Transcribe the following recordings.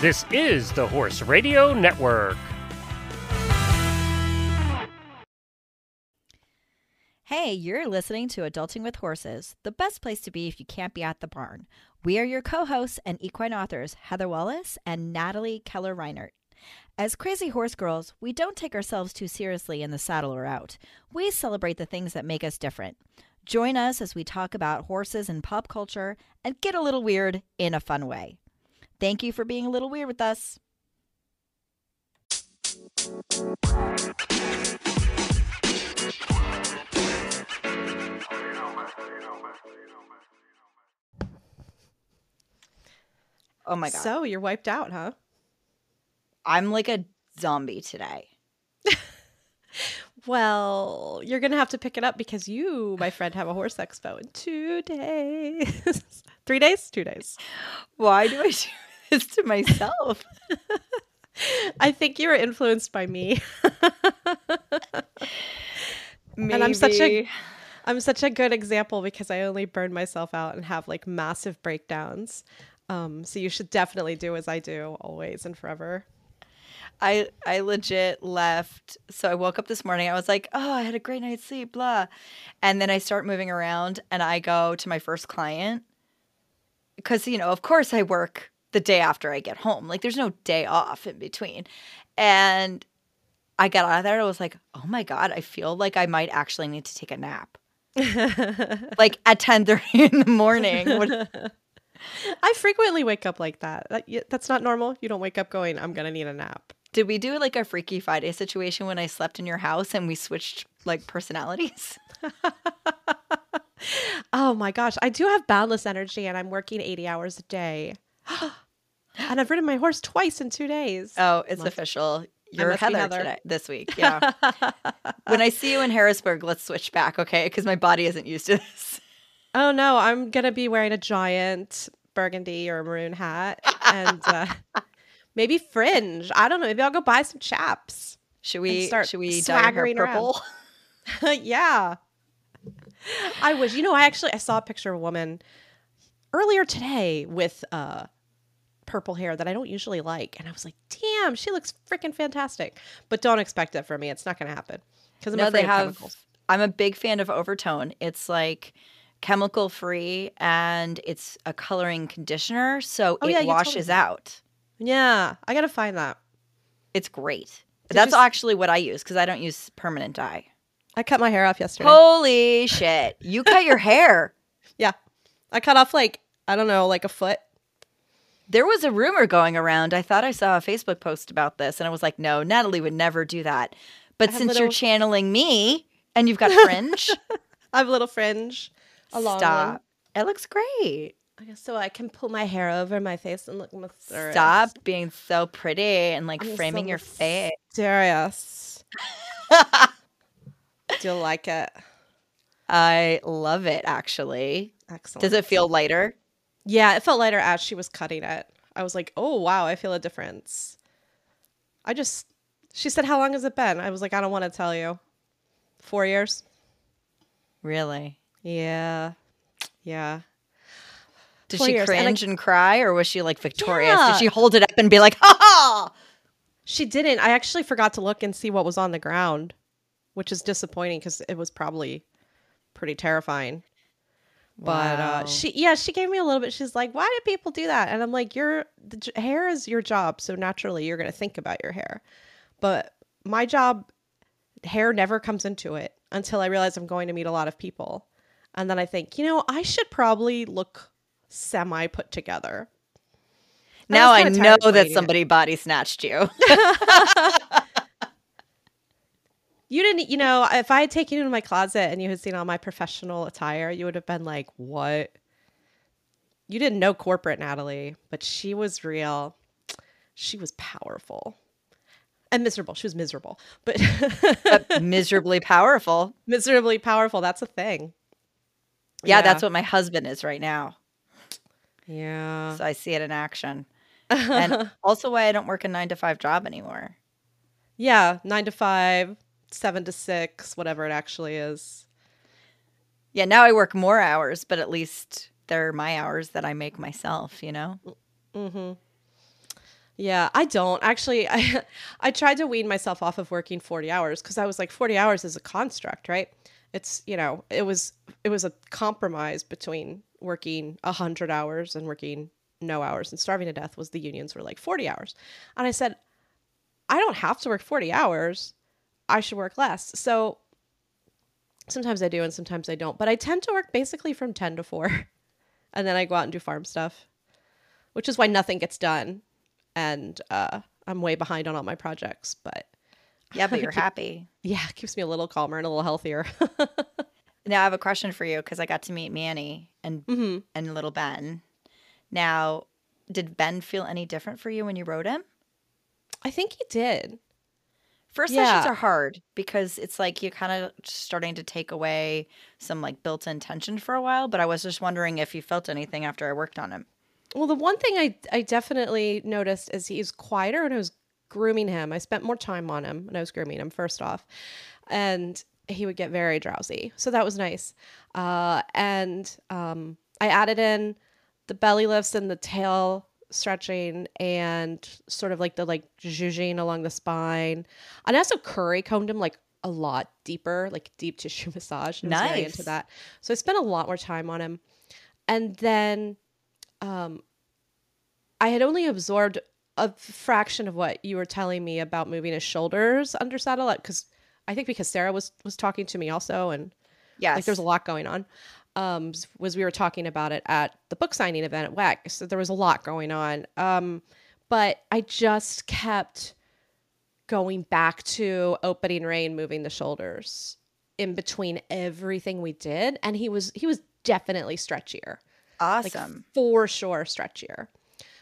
This is the Horse Radio Network. Hey, you're listening to Adulting with Horses, the best place to be if you can't be at the barn. We are your co hosts and equine authors, Heather Wallace and Natalie Keller Reinert. As crazy horse girls, we don't take ourselves too seriously in the saddle or out. We celebrate the things that make us different. Join us as we talk about horses and pop culture and get a little weird in a fun way. Thank you for being a little weird with us. Oh my god. So you're wiped out, huh? I'm like a zombie today. Well, you're gonna have to pick it up because you, my friend, have a horse expo in two days. Three days? Two days. Why do I do this to myself? I think you were influenced by me. And I'm such a I'm such a good example because I only burn myself out and have like massive breakdowns. Um, so you should definitely do as I do always and forever. I I legit left. So I woke up this morning. I was like, "Oh, I had a great night's sleep." Blah, and then I start moving around, and I go to my first client because you know, of course, I work the day after I get home. Like, there's no day off in between, and I got out of there. and I was like, "Oh my god, I feel like I might actually need to take a nap." like at ten thirty in the morning. I frequently wake up like that. that. That's not normal. You don't wake up going, "I'm gonna need a nap." Did we do like a Freaky Friday situation when I slept in your house and we switched like personalities? Oh my gosh, I do have boundless energy and I'm working 80 hours a day. And I've ridden my horse twice in two days. Oh, it's Must- official. You're Heather, Heather. today this week. Yeah. when I see you in Harrisburg, let's switch back, okay? Because my body isn't used to this. oh no, I'm going to be wearing a giant burgundy or maroon hat and uh, maybe fringe. I don't know. Maybe I'll go buy some chaps. Should we start should we dye your hair swaggering purple? yeah. I wish. You know, I actually I saw a picture of a woman earlier today with uh purple hair that I don't usually like and I was like, "Damn, she looks freaking fantastic." But don't expect it from me. It's not going to happen cuz I'm no, afraid they of chemicals. I'm a big fan of Overtone. It's like chemical free and it's a coloring conditioner, so Oh, it yeah, you told me washes out. Yeah, I got to find that. It's great. Did That's you actually what I use because I don't use permanent dye. I cut my hair off yesterday. Holy shit! You cut your hair. Yeah. I cut off like I don't know, like a foot. There was a rumor going around. I thought I saw a Facebook post about this, and I was like, no, Natalie would never do that. But since you're channeling me and you've got fringe, I have a little fringe. A long stop. one. It looks great. I guess so I can pull my hair over my face and look mysterious. Stop being so pretty and like I'm framing so your face. Mysterious. Do you like it? I love it, actually. Excellent. Does it feel lighter? Yeah, it felt lighter as she was cutting it. I was like, oh wow, I feel a difference. I just she said, How long has it been? I was like, I don't want to tell you. Four years? Really? Yeah. Yeah. Did Four she years, and I- cringe and, cry, or was she like victorious? Yeah. Did she hold it up and be like, ha ha? She didn't. I actually forgot to look and see what was on the ground, which is disappointing because it was probably pretty terrifying. But Wow. uh, she, yeah, she gave me a little bit. She's like, "Why do people do that?" And I'm like, "Your the j- hair is your job, so naturally you're going to think about your hair." But my job, hair never comes into it until I realize I'm going to meet a lot of people, and then I think, you know, I should probably look semi put together. Now was I know that somebody body snatched you. You didn't, you know, if I had taken you into my closet and you had seen all my professional attire, you would have been like, what? You didn't know corporate Natalie, but she was real. She was powerful and miserable. She was miserable, but But miserably powerful. miserably powerful. That's a thing. Yeah, that's what my husband is right now. Yeah. So I see it in action. And also why I don't work a nine to five job anymore. yeah. Nine to five, seven to six, whatever it actually is. Yeah, now I work more hours, but at least they're my hours that I make myself, you know? Mm-hmm. Yeah, I don't actually. I I tried to wean myself off of working forty hours because I was like forty hours is a construct, right? It's you know it was it was a compromise between working hundred hours and working no hours and starving to death. Was the unions were like forty hours, and I said, I don't have to work forty hours. I should work less. So sometimes I do and sometimes I don't, but I tend to work basically from ten to four, and then I go out and do farm stuff, which is why nothing gets done and uh, I'm way behind on all my projects. But Yeah, but you're happy. yeah, it keeps me a little calmer and a little healthier. Now I have a question for you because I got to meet Manny and hmm and little Ben. Now, did Ben feel any different for you when you rode him? I think he did. First sessions are hard because it's like you're kind of starting to take away some like built-in tension for a while. But I was just wondering if you felt anything after I worked on him. Well, the one thing I I definitely noticed is he's quieter when I was grooming him. I spent more time on him when I was grooming him. First off, and he would get very drowsy, so that was nice. Uh, and um, I added in the belly lifts and the tail stretching and sort of like the like zhuzhing along the spine. And I also curry combed him like a lot deeper, like deep tissue massage. and was into that. So I spent a lot more time on him. And then um, I had only absorbed a fraction of what you were telling me about moving his shoulders under saddle because I think because Sarah was was talking to me also and Yes. like there's a lot going on. Um, was we were talking about it at the book signing event at WEC, so there was a lot going on. Um, but I just kept going back to opening rein, moving the shoulders in between everything we did, and he was he was definitely stretchier like awesome. for sure stretchier.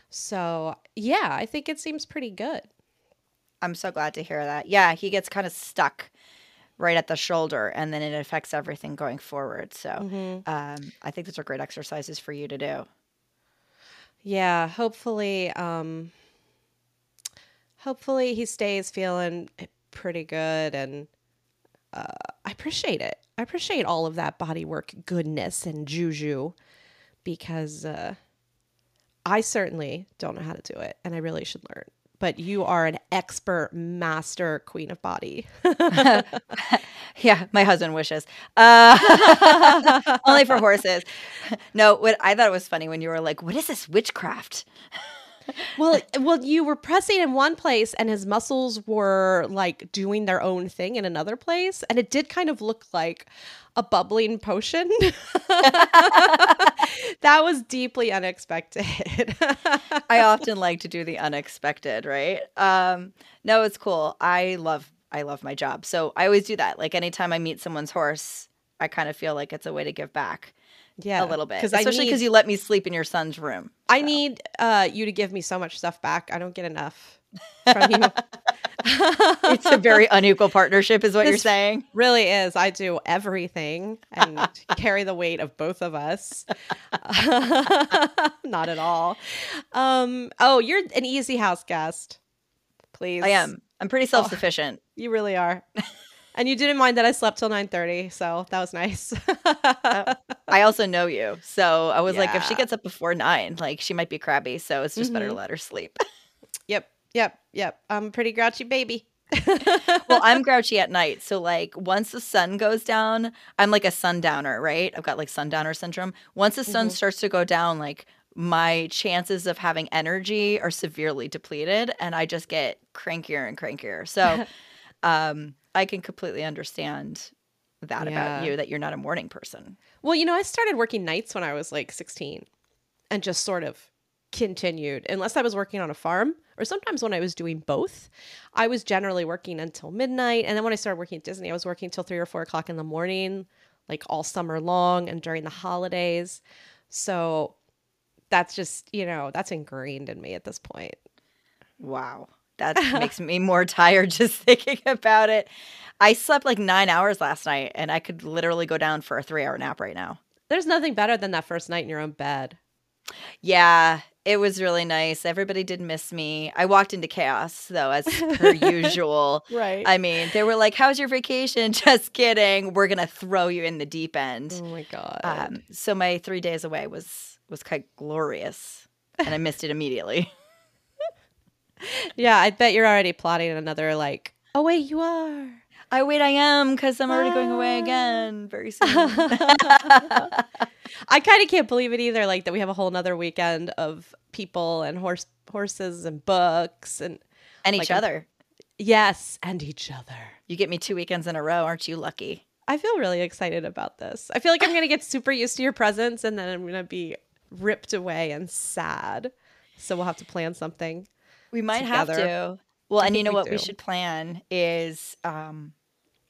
So yeah, I think it seems pretty good. I'm so glad to hear that. Yeah, he gets kind of stuck right at the shoulder and then it affects everything going forward. So Mm-hmm. um, I think those are great exercises for you to do. Yeah, hopefully, um, hopefully he stays feeling pretty good, and uh, I appreciate it. I appreciate all of that body work goodness and juju because uh, I certainly don't know how to do it, and I really should learn. But you are an expert master queen of body. Yeah, my husband wishes. Uh, only for horses. No, what I thought it was funny when you were like, "What is this witchcraft?" Well, well, you were pressing in one place, and his muscles were like doing their own thing in another place, and it did kind of look like a bubbling potion. that was deeply unexpected. I often like to do the unexpected, right? Um, no, it's cool. I love I love my job. So I always do that. Like anytime I meet someone's horse, I kind of feel like it's a way to give back yeah, a little bit. Especially because you let me sleep in your son's room. I need uh, you to give me so much stuff back. I don't get enough from you. It's a very unequal partnership, is what you're saying. really is. I do everything and carry the weight of both of us. Not at all. Um, oh, you're an easy house guest. Please. I am. I'm pretty self sufficient. You really are. and you didn't mind that I slept till 9:30, so that was nice. I also know you. So I was like, if she gets up before nine, like she might be crabby. So it's just better to Mhm. let her sleep. yep, yep, yep. I'm a pretty grouchy baby. well, I'm grouchy at night. So, like, once the sun goes down, I'm like a sundowner, right? I've got like sundowner syndrome. Once the sun Mhm. starts to go down, like, my chances of having energy are severely depleted and I just get crankier and crankier. So, um, I can completely understand that Yeah. about you that you're not a morning person. Well, you know, I started working nights when I was like 16 and just sort of continued, unless I was working on a farm or sometimes when I was doing both. I was generally working until midnight. And then when I started working at Disney, I was working till three or four o'clock in the morning, like all summer long and during the holidays. So that's just, you know, that's ingrained in me at this point. Wow. That makes me more tired just thinking about it. I slept like nine hours last night and I could literally go down for a three hour nap right now. There's nothing better than that first night in your own bed. Yeah, it was really nice. Everybody did miss me. I walked into chaos though, as per usual. Right. I mean, they were like, "How's your vacation?" Just kidding. We're gonna throw you in the deep end. oh my God. Um, so my three days away was was quite glorious, and I missed it immediately. Yeah, I bet you're already plotting another like. Oh wait, you are. I wait, I am because I'm already going away Ah. again very soon. I kind of can't believe it either. Like that we have a whole nother weekend of people and horse horses and books and and Like each other. yes, and each other. You get me two weekends in a row, aren't you lucky? I feel really excited about this. I feel like I'm gonna get super used to your presence, and then I'm gonna be ripped away and sad. So we'll have to plan something. We might have to. Well, I and you know we what we should plan is um,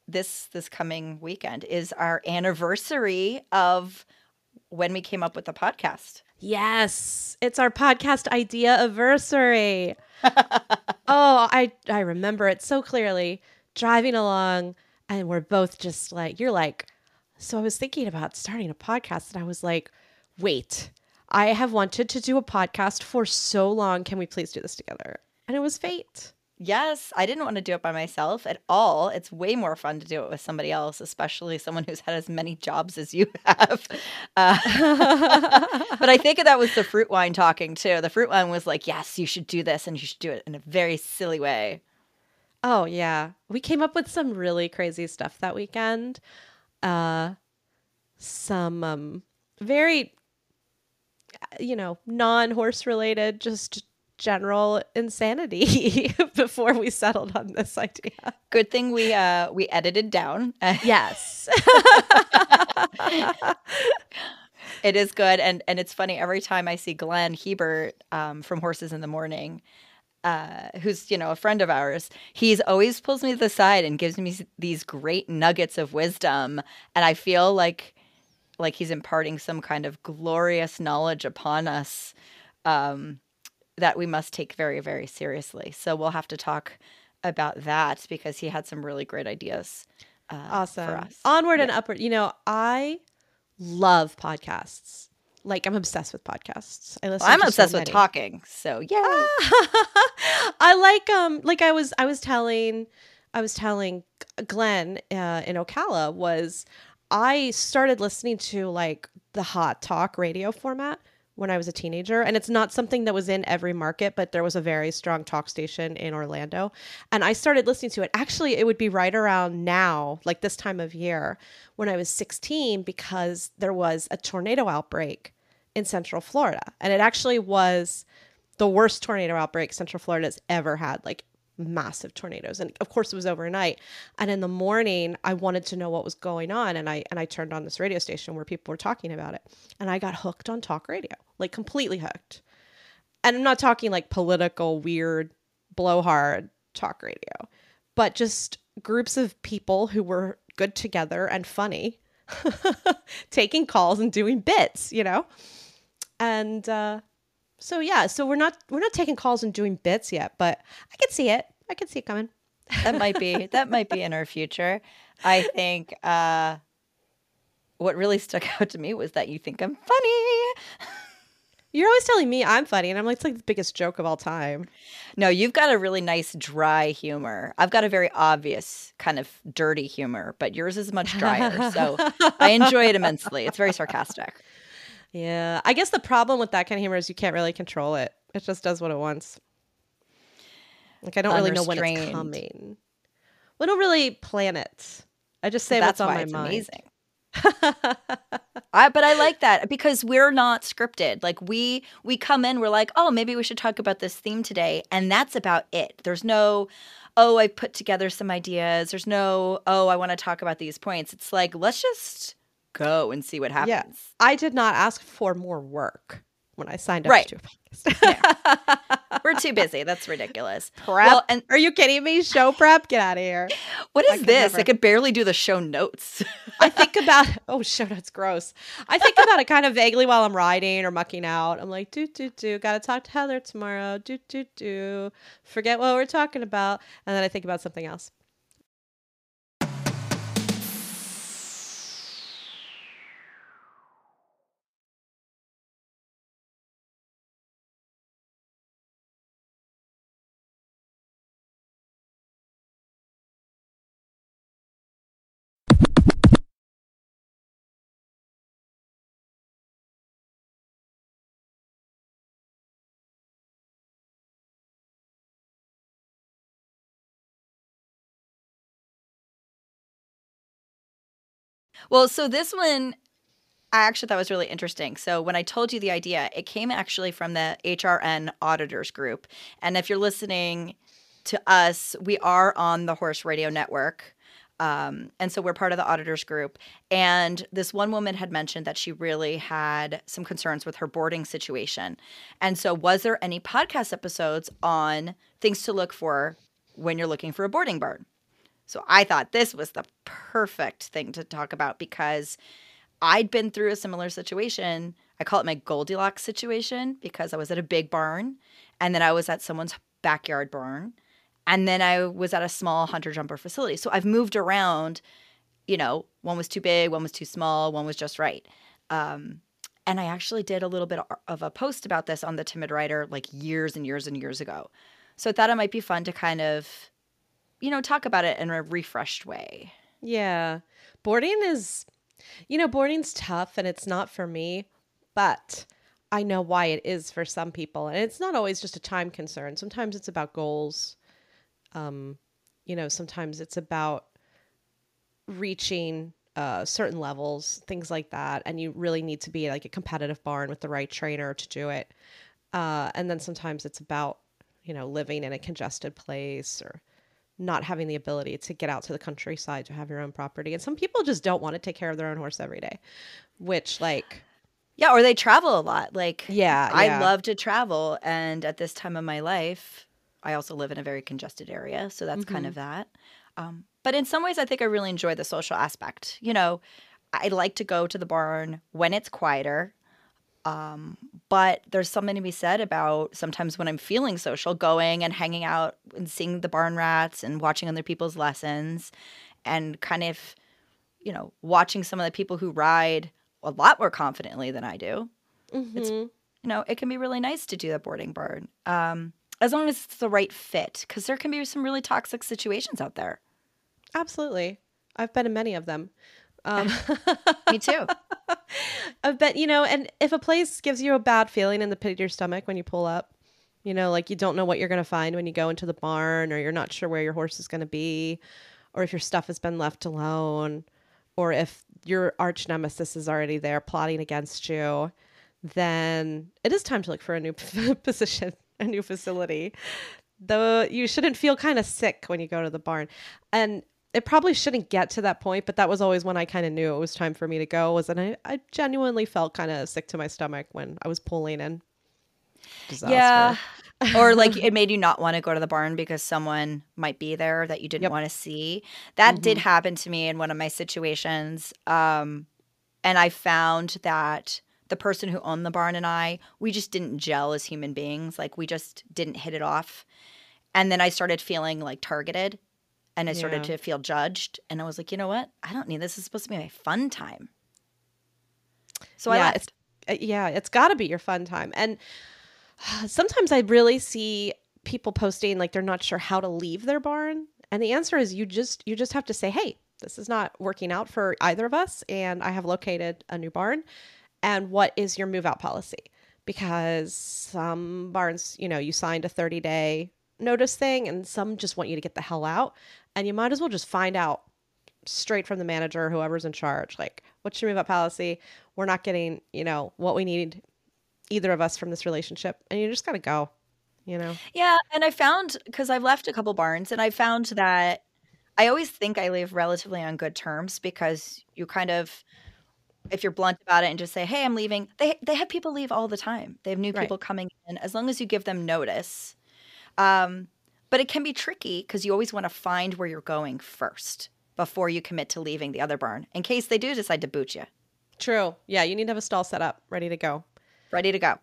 this this coming weekend is our anniversary of when we came up with the podcast. Yes, it's our podcast idea anniversary. oh, I I remember it so clearly. Driving along, and we're both just like, you're like, so I was thinking about starting a podcast, and I was like, wait, I have wanted to do a podcast for so long. Can we please do this together? And it was fate. Yes, I didn't want to do it by myself at all. It's way more fun to do it with somebody else, especially someone who's had as many jobs as you have. Uh, but I think that was the fruit wine talking too. The fruit wine was like, "Yes, you should do this, and you should do it in a very silly way." Oh yeah. We came up with some really crazy stuff that weekend. Uh some um very you know, non-horse related just general insanity before we settled on this idea. Good thing we uh we edited down. Yes. it is good, and and it's funny every time I see Glenn Hebert um, from Horses in the Morning. Uh, who's you know a friend of ours he's always pulls me to the side and gives me these great nuggets of wisdom and i feel like like he's imparting some kind of glorious knowledge upon us um, that we must take very very seriously so we'll have to talk about that because he had some really great ideas uh, awesome. for us Onward and upward. You know, I love podcasts. Like I'm obsessed with podcasts. I listen Well, i'm to so obsessed with talking so yeah I like um like I was I was telling I was telling Glenn uh, in Ocala was I started listening to like the hot talk radio format when I was a teenager and it's not something that was in every market but there was a very strong talk station in Orlando and I started listening to it. Actually it would be right around now like this time of year when I was 16 because there was a tornado outbreak in Central Florida and it actually was the worst tornado outbreak Central Florida has ever had, like massive tornadoes. And of course it was overnight. And in the morning I wanted to know what was going on and I and I turned on this radio station where people were talking about it. And I got hooked on talk radio, like completely hooked. And I'm not talking like political weird blowhard talk radio, but just groups of people who were good together and funny taking calls and doing bits, you know? And uh so yeah, so we're not we're not taking calls and doing bits yet, but I can see it. I can see it coming. that might be that might be in our future. I think uh, what really stuck out to me was that you think I'm funny. You're always telling me I'm funny, and I'm like, it's like the biggest joke of all time. No, you've got a really nice dry humor. I've got a very obvious kind of dirty humor, but yours is much drier. So I enjoy it immensely. It's very sarcastic. Yeah, I guess the problem with that kind of humor is you can't really control it. It just does what it wants. Like I don't really know when it's coming. We don't really plan it. I just say That's what's on my mind. amazing. I, but I like that because we're not scripted. Like we we come in, we're like, oh, maybe we should talk about this theme today, and that's about it. There's no, oh, I put together some ideas. There's no, oh, I want to talk about these points. It's like let's just go and see what happens. Yeah. I did not ask for more work when I signed up Right. to a podcast. We're too busy. That's ridiculous. prep? Well, and Are you kidding me? Show prep? Get out of here. What is I this? never. I could barely do the show notes. I think about oh show notes gross. I think about it kind of vaguely while I'm riding or mucking out. I'm like, do do do, gotta talk to Heather tomorrow. Do do do. Forget what we're talking about. And then I think about something else. Well, so this one I actually thought was really interesting. So when I told you the idea, it came actually from the HRN auditors group. And if you're listening to us, we are on the Horse Radio Network. Um, and so we're part of the auditors group. And this one woman had mentioned that she really had some concerns with her boarding situation. And so, was there any podcast episodes on things to look for when you're looking for a boarding barn? So I thought this was the perfect thing to talk about because I'd been through a similar situation. I call it my Goldilocks situation because I was at a big barn and then I was at someone's backyard barn and then I was at a small hunter jumper facility. So I've moved around, you know, one was too big, one was too small, one was just right. Um, and I actually did a little bit of a post about this on the Timid Rider like years and years and years ago. So I thought it might be fun to kind of you know, talk about it in a refreshed way. Yeah. Boarding is, you know, boarding's tough and it's not for me, but I know why it is for some people. And it's not always just a time concern. Sometimes it's about goals. Um, you know, sometimes it's about reaching uh, certain levels, things like that. And you really need to be like a competitive barn with the right trainer to do it. Uh, and then sometimes it's about, you know, living in a congested place or not having the ability to get out to the countryside to have your own property. And some people just don't want to take care of their own horse every day, which like yeah, or they travel a lot. Like yeah, I yeah. love to travel and at this time of my life, I also live in a very congested area, so that's mm-hmm. kind of that. Um, but in some ways I think I really enjoy the social aspect. You know, I like to go to the barn when it's quieter um, but there's something to be said about sometimes when I'm feeling social, going and hanging out and seeing the barn rats and watching other people's lessons and kind of, you know, watching some of the people who ride a lot more confidently than I do. Mm-hmm. It's, you know, it can be really nice to do the boarding barn um, as long as it's the right fit because there can be some really toxic situations out there. Absolutely. I've been in many of them. Um, Me too. I bet, you know, and if a place gives you a bad feeling in the pit of your stomach when you pull up, you know, like you don't know what you're going to find when you go into the barn, or you're not sure where your horse is going to be, or if your stuff has been left alone, or if your arch nemesis is already there plotting against you, then it is time to look for a new position, a new facility. Though you shouldn't feel kind of sick when you go to the barn. And it probably shouldn't get to that point, but that was always when I kind of knew it was time for me to go. Was that I, I genuinely felt kind of sick to my stomach when I was pulling in. Disaster. Yeah. or like it made you not want to go to the barn because someone might be there that you didn't yep. want to see. That mm-hmm. did happen to me in one of my situations. Um, and I found that the person who owned the barn and I, we just didn't gel as human beings. Like we just didn't hit it off. And then I started feeling like targeted and I started to feel judged. And I was like, you know what? I don't need this. This is supposed to be my fun time. So yeah, I left. It's, uh, yeah, it's got to be your fun time. And sometimes I really see people posting like they're not sure how to leave their barn. And the answer is you just you just have to say, "Hey, this is not working out for either of us and I have located a new barn." And what is your move out policy? Because some barns, you know, you signed a 30 day notice thing and some just want you to get the hell out and you might as well just find out straight from the manager whoever's in charge like what's your move up policy. We're not getting you know what we need either of us from this relationship and you just gotta go you know? Yeah and i found because i've left a couple barns and i found that i always think i leave relatively on good terms because you kind of if you're blunt about it and just say hey i'm leaving they they have people leave all the time. They have new people right. coming in as long as you give them notice. Um, but it can be tricky because you always want to find where you're going first before you commit to leaving the other barn in case they do decide to boot you. True. Yeah, you need to have a stall set up, ready to go. Ready to go.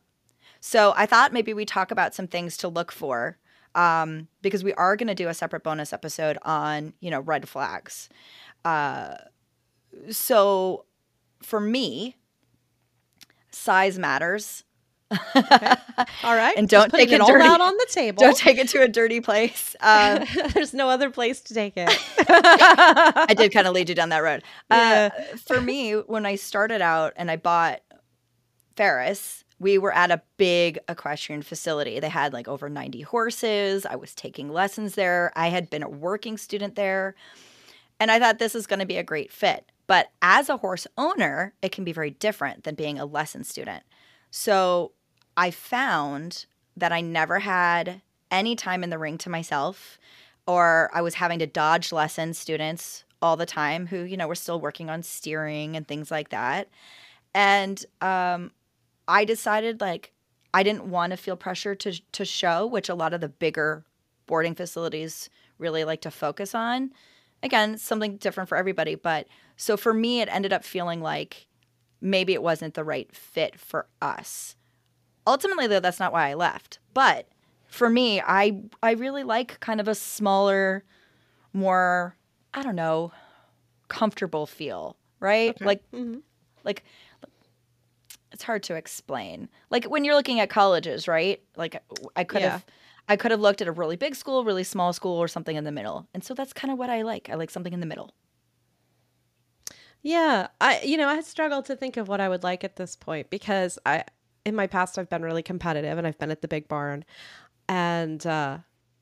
So I thought maybe we talk about some things to look for um, because we are going to do a separate bonus episode on, you know, red flags. Uh, so for me, size matters. Okay. All right. and don't take it, all dirty, out on the table. Don't take it to a dirty place. Um, There's no other place to take it. I did kind of lead you down that road. Uh, yeah. Uh, for me, when I started out and I bought Ferris, we were at a big equestrian facility. They had like over 90 horses. I was taking lessons there. I had been a working student there. And I thought this is going to be a great fit. But as a horse owner, it can be very different than being a lesson student. So I found that I never had any time in the ring to myself, or I was having to dodge lesson students all the time who, you know, were still working on steering and things like that. And um, I decided like I didn't want to feel pressure to to show, which a lot of the bigger boarding facilities really like to focus on. Again, something different for everybody, but so for me it ended up feeling like maybe it wasn't the right fit for us. Ultimately though that's not why I left. But for me, I I really like kind of a smaller more I don't know, comfortable feel, right? Okay. Like Mhm. like it's hard to explain. Like when you're looking at colleges, right? Like I could Yeah. have I could have looked at a really big school, really small school or something in the middle. And so that's kind of what I like. I like something in the middle. Yeah, I you know, I struggle to think of what I would like at this point because I in my past I've been really competitive and I've been at the big barn and uh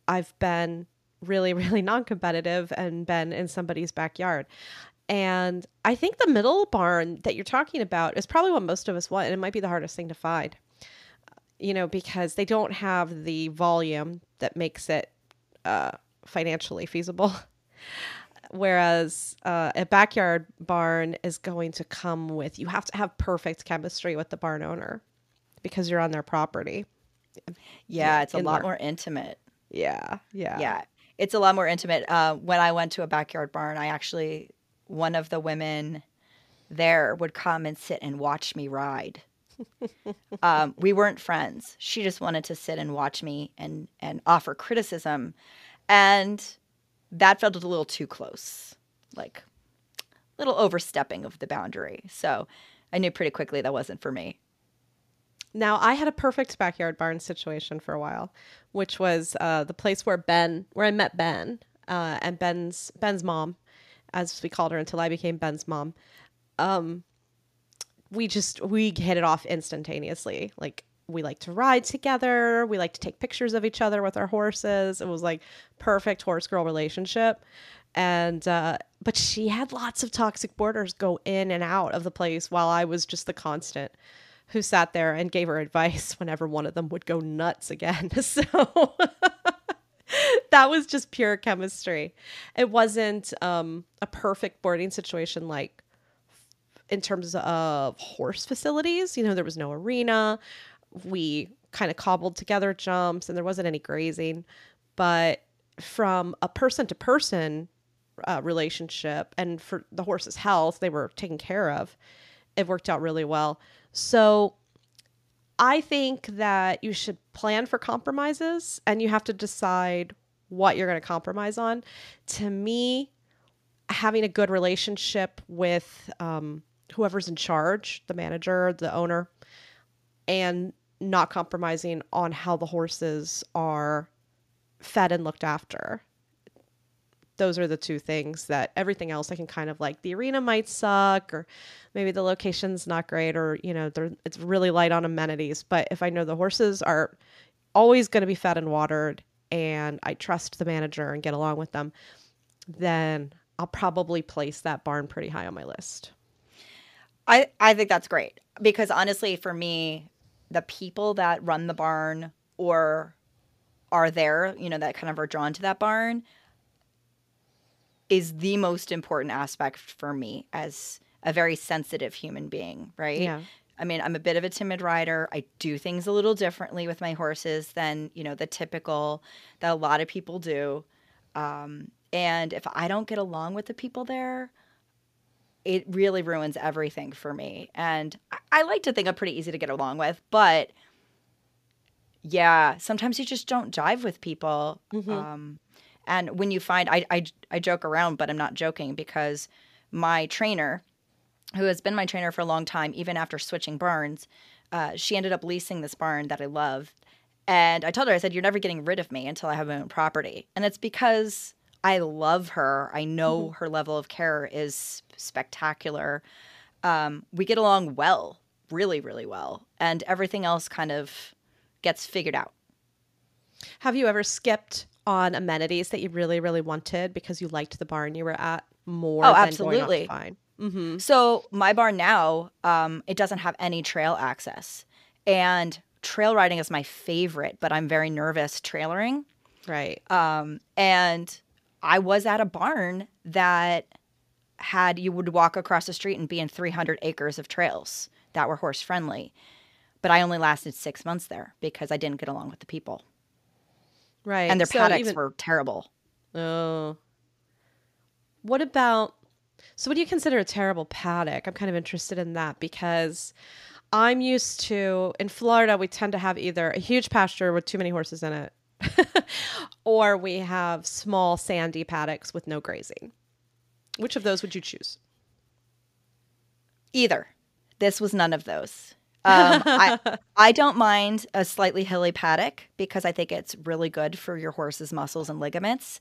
I've been really really non-competitive and been in somebody's backyard. And I think the middle barn that you're talking about is probably what most of us want and it might be the hardest thing to find. You know, because they don't have the volume that makes it uh financially feasible. Whereas uh, a backyard barn is going to come with, you have to have perfect chemistry with the barn owner because you're on their property. Yeah, it's a in lot there. more intimate. Yeah. Yeah. Yeah. It's a lot more intimate. Uh, when I went to a backyard barn, I actually, one of the women there would come and sit and watch me ride. um, we weren't friends. She just wanted to sit and watch me and, and offer criticism. And that felt a little too close, like a little overstepping of the boundary. So I knew pretty quickly that wasn't for me. Now, I had a perfect backyard barn situation for a while, which was uh, the place where Ben, where I met Ben uh, and Ben's Ben's mom, as we called her until I became Ben's mom. Um, we just we hit it off instantaneously. Like we like to ride together. We like to take pictures of each other with our horses. It was like perfect horse girl relationship. And uh, but she had lots of toxic boarders go in and out of the place while I was just the constant who sat there and gave her advice whenever one of them would go nuts again. So that was just pure chemistry. It wasn't um, a perfect boarding situation like in terms of horse facilities. You know, there was no arena. We kind of cobbled together jumps and there wasn't any grazing. But from a person to person uh, relationship and for the horse's health, they were taken care of. It worked out really well. So I think that you should plan for compromises and you have to decide what you're going to compromise on. To me, having a good relationship with um, whoever's in charge, the manager, the owner, and not compromising on how the horses are fed and looked after. Those are the two things that everything else I can kind of like. The arena might suck, or maybe the location's not great, or you know, it's really light on amenities. But if I know the horses are always going to be fed and watered, and I trust the manager and get along with them, then I'll probably place that barn pretty high on my list. I, I think that's great because honestly, for me, the people that run the barn or are there, you know, that kind of are drawn to that barn is the most important aspect for me as a very sensitive human being, right? Yeah. I mean, I'm a bit of a timid rider. I do things a little differently with my horses than, you know, the typical that a lot of people do. Um, and if I don't get along with the people there, it really ruins everything for me. And I, I like to think I'm pretty easy to get along with, but yeah, sometimes you just don't jive with people. Mhm. Um, and when you find, I, I, I joke around, but I'm not joking because my trainer, who has been my trainer for a long time, even after switching barns, uh, she ended up leasing this barn that I love. And I told her, I said, You're never getting rid of me until I have my own property. And it's because I love her. I know her level of care is spectacular. Um, we get along well, really, really well. And everything else kind of gets figured out. Have you ever skipped on amenities that you really, really wanted because you liked the barn you were at more Oh, than absolutely. fine? Mm-hmm. So my barn now, um, it doesn't have any trail access, and trail riding is my favorite. But I'm very nervous trailering, Right. um, and I was at a barn that had you would walk across the street and be in 300 acres of trails that were horse friendly. But I only lasted six months there because I didn't get along with the people, Right. and their So paddocks even- were terrible. Oh. What about so what do you consider a terrible paddock? I'm kind of interested in that because I'm used to in Florida we tend to have either a huge pasture with too many horses in it or we have small sandy paddocks with no grazing. Which of those would you choose? Either. This was none of those. Um, I I don't mind a slightly hilly paddock because I think it's really good for your horse's muscles and ligaments.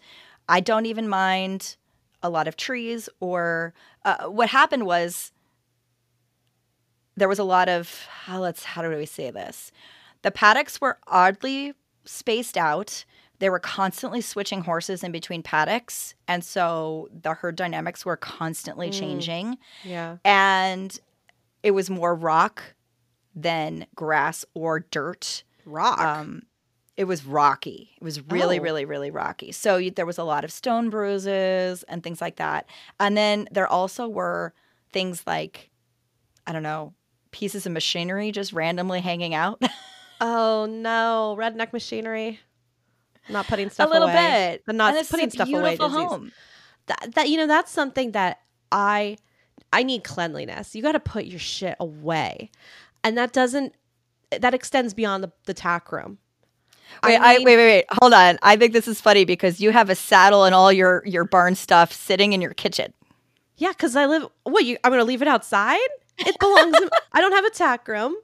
I don't even mind a lot of trees or uh, what happened was there was a lot of how let's how do we say this? The paddocks were oddly spaced out. They were constantly switching horses in between paddocks, and so the herd dynamics were constantly changing Yeah. and it was more rock than grass or dirt. Rock. Um, it was rocky. It was really, Oh. really, really rocky. So you, there was a lot of stone bruises and things like that. And then there also were things like, I don't know, pieces of machinery just randomly hanging out. oh no, redneck machinery. Not putting stuff a little away. bit. But not and putting stuff away. home. that, that you know that's something that i i need cleanliness you got to put your shit away and that doesn't that extends beyond the, the tack room Wait, I, need- wait, wait, wait. Hold on. I think this is funny because you have a saddle and all your your barn stuff sitting in your kitchen. yeah because i live what you i'm gonna leave it outside it belongs in, i don't have a tack room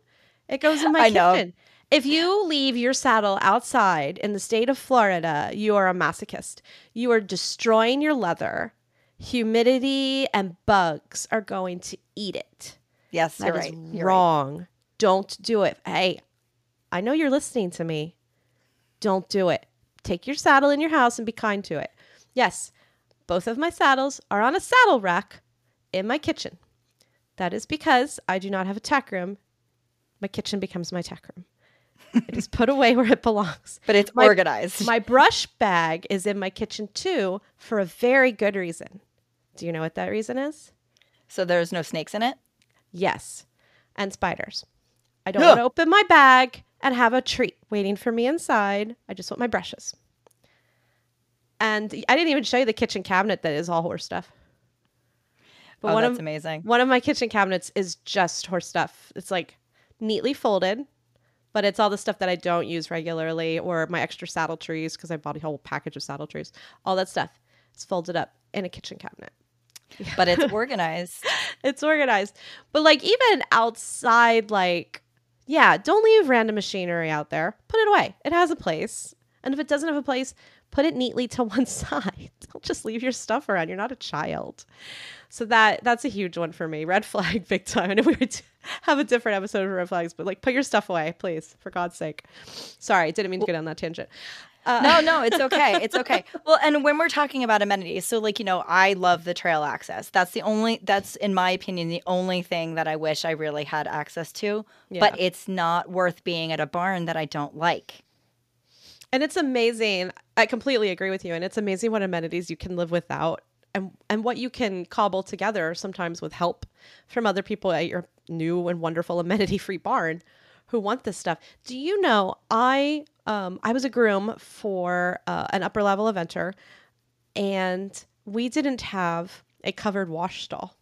it goes in my I know. kitchen if you leave your saddle outside in the state of florida you are a masochist you are destroying your leather humidity and bugs are going to eat it Yes, That you're is right. You're right. wrong. Don't do it. Hey, I know you're listening to me. Don't do it. Take your saddle in your house and be kind to it. Yes, both of my saddles are on a saddle rack in my kitchen. That is because I do not have a tack room. My kitchen becomes my tack room. it is put away where it belongs. But it's My- organized. My brush bag is in my kitchen too for a very good reason. Do you know what that reason is? so there's no snakes in it. Yes. And spiders. I don't want to open my bag and have a treat waiting for me inside. I just want my brushes. And I didn't even show you the kitchen cabinet that is all horse stuff. But oh, one that's of amazing. one of my kitchen cabinets is just horse stuff. It's like neatly folded, but it's all the stuff that I don't use regularly or my extra saddle trees because I bought a whole package of saddle trees. All that stuff. It's folded up in a kitchen cabinet But it's organized. it's organized. But like even outside, like, yeah, don't leave random machinery out there. Put it away. It has a place. And if it doesn't have a place, put it neatly to one side. Don't just leave your stuff around. You're not a child. So that that's a huge one for me. Red flag big time. And if we would have a different episode of red flags, but like put your stuff away, please, for God's sake. Sorry, didn't mean to get on that tangent. Uh, no, no, it's okay. It's okay. Well, and when we're talking about amenities, so like, you know, I love the trail access. That's the only, that's in my opinion, the only thing that I wish I really had access to. But it's not worth being at a barn that I don't like. And it's amazing. I completely agree with you. And it's amazing what amenities you can live without and and what you can cobble together sometimes with help from other people at your new and wonderful amenity free barn who want this stuff. Do you know I um I was a groom for uh, an upper level eventer and we didn't have a covered wash stall.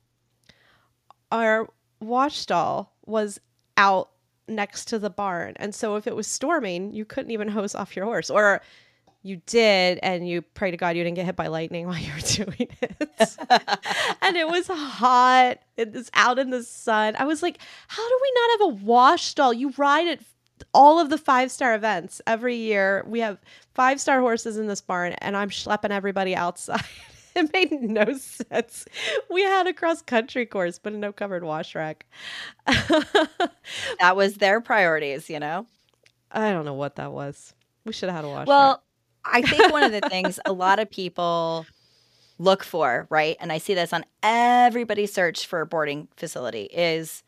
Our wash stall was out next to the barn. And so if it was storming, you couldn't even hose off your horse. Or you did and you pray to God you didn't get hit by lightning while you were doing it. and it was hot. It was out in the sun. I was like, how do we not have a wash stall? You ride it all of the five star events every year. We have five star horses in this barn, and I'm schlepping everybody outside. it made no sense. We had a cross country course, but no covered wash rack. That was their priorities, you know? I don't know what that was. We should have had a wash rack. I think one of the things a lot of people look for, right? And I see this on everybody's search for a boarding facility is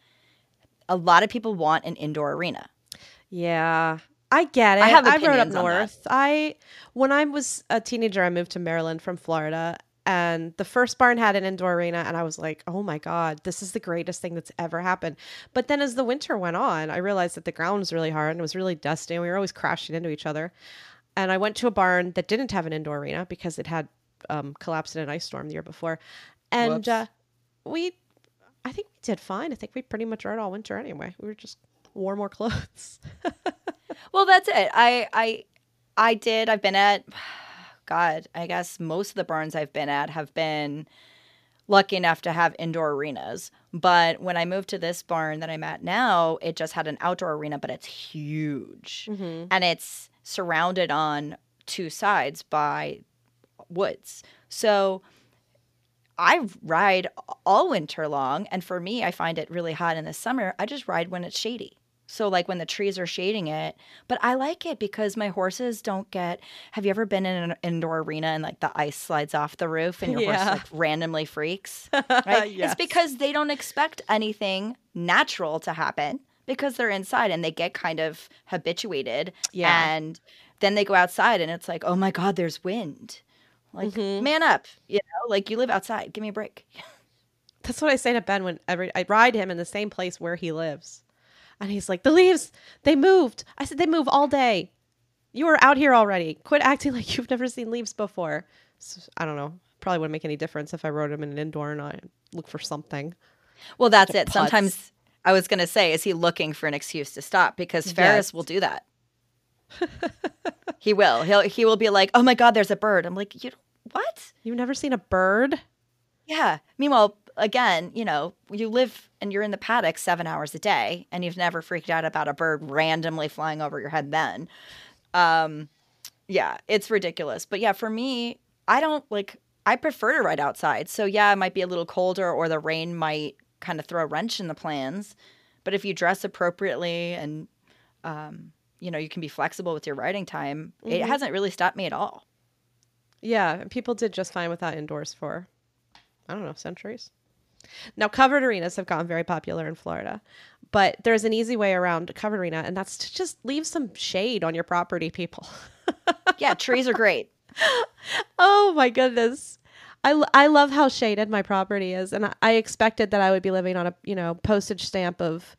a lot of people want an indoor arena. Yeah. I get it. I have I up opinions on that. north. I when I was a teenager, I moved to Maryland from Florida, and the first barn had an indoor arena, and I was like, "Oh my god, this is the greatest thing that's ever happened." But then, as the winter went on, I realized that the ground was really hard and it was really dusty, and we were always crashing into each other. And I went to a barn that didn't have an indoor arena because it had um, collapsed in an ice storm the year before, and uh, we, I think we did fine. I think we pretty much rode all winter anyway. We were just wore more clothes. Well, that's it. I I I did. I've been at God, I guess most of the barns I've been at have been lucky enough to have indoor arenas. But when I moved to this barn that I'm at now, it just had an outdoor arena, but it's huge. mm-hmm. And it's surrounded on two sides by woods. So I ride all winter long. And for me, I find it really hot in the summer. I just ride when it's shady. So, like when the trees are shading it, but I like it because my horses don't get. Have you ever been in an indoor arena and like the ice slides off the roof and your Yeah. horse like randomly freaks? Right? Yes. It's because they don't expect anything natural to happen because they're inside and they get kind of habituated. Yeah. And then they go outside and it's like, oh my God, there's wind. Like, Mhm. man up. You know, like you live outside. Give me a break. That's what I say to Ben when every I ride him in the same place where he lives. And he's like, "The leaves, they moved." I said, "They move all day. You were out here already. Quit acting like you've never seen leaves before." So, I don't know. Probably wouldn't make any difference if I rode him in an indoor and I look for something. Well, that's it. putts. Sometimes I was going to say, is he looking for an excuse to stop? Because Ferris Yes. will do that. he will. He'll he will be like, "Oh my God, there's a bird." I'm like, "You what?" You've never seen a bird? Yeah. Meanwhile, again, you know, you live and you're in the paddock seven hours a day, and you've never freaked out about a bird randomly flying over your head. Then, um, yeah, it's ridiculous. But yeah, for me, I don't like. I prefer to ride outside. So yeah, it might be a little colder, or the rain might kind of throw a wrench in the plans. But if you dress appropriately and, um, you know, you can be flexible with your writing time, it Mhm. hasn't really stopped me at all. Yeah, people did just fine without indoors for I don't know, centuries. Now covered arenas have gotten very popular in Florida. But there's an easy way around a covered arena and that's to just leave some shade on your property, people. Yeah, trees are great. Oh my goodness. I, I love how shaded my property is and I, I expected that I would be living on a, you know, postage stamp of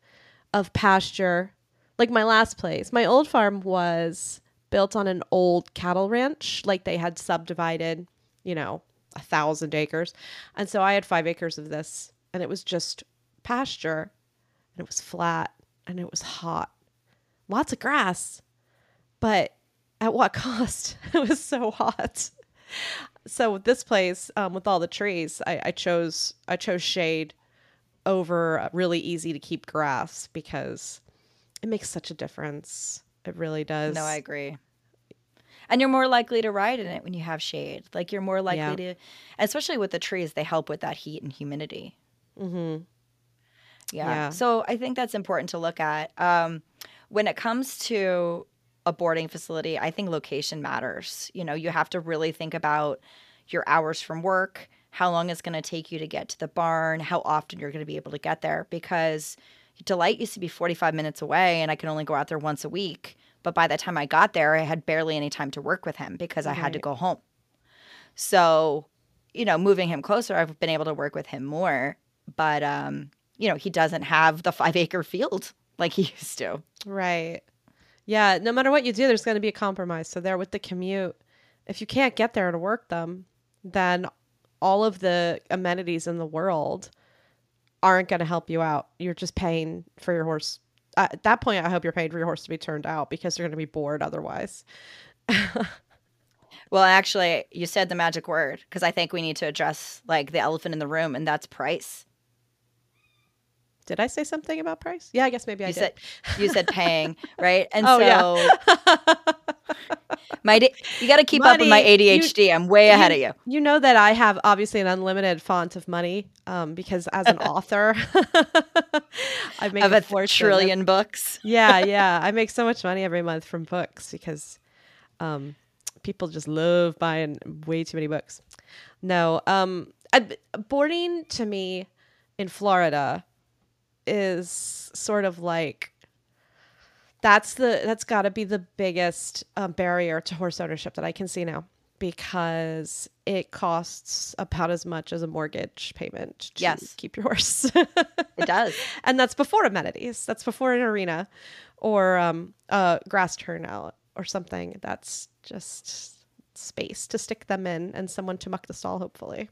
of pasture. Like my last place. My old farm was built on an old cattle ranch, like they had subdivided, you know, a thousand acres. And so I had 5 acres of this and it was just pasture and it was flat and it was hot. Lots of grass. But at what cost? it was so hot so with this place um, with all the trees I, I chose i chose shade over really easy to keep grass because it makes such a difference it really does No, I agree. And you're more likely to ride in it when you have shade. Like you're more likely Yeah. to, especially with the trees, they help with that heat and humidity. mm-hmm. Yeah. Yeah. So I think that's important to look at. Um, when it comes to a boarding facility, I think location matters. You know, you have to really think about your hours from work, how long it's going to take you to get to the barn, how often you're going to be able to get there. Because Delight used to be 45 minutes away and I could only go out there once a week. But by the time I got there, I had barely any time to work with him because I had to go home. So, you know, moving him closer, I've been able to work with him more. But, um, you know, he doesn't have the five acre field like he used to. right yeah no matter what you do there's going to be a compromise. So there with the commute if you can't get there to work them then all of the amenities in the world aren't going to help you out. You're just paying for your horse. At that point i hope you're paying for your horse to be turned out because you're going to be bored otherwise. Well, actually, you said the magic word because I think we need to address like the elephant in the room, and that's price. Did I say something about price? Yeah, I guess maybe I You did. said you said paying, right? And Oh, so yeah. my you got to keep up with my Money, you- ADHD. I'm way ahead of you. You know that I have obviously an unlimited font of money um, because as an author, I make Of a a fortune. trillion books. Yeah, yeah. I make so much money every month from books because um, People just love buying way too many books. No, um, I, boarding to me in Florida is sort of like that's the that's got to be the biggest um, barrier to horse ownership that I can see now because it costs about as much as a mortgage payment to Yes. keep your horse. It does. and that's before amenities. That's before an arena or um, a grass turnout or something. That's just space to stick them in and someone to muck the stall, hopefully.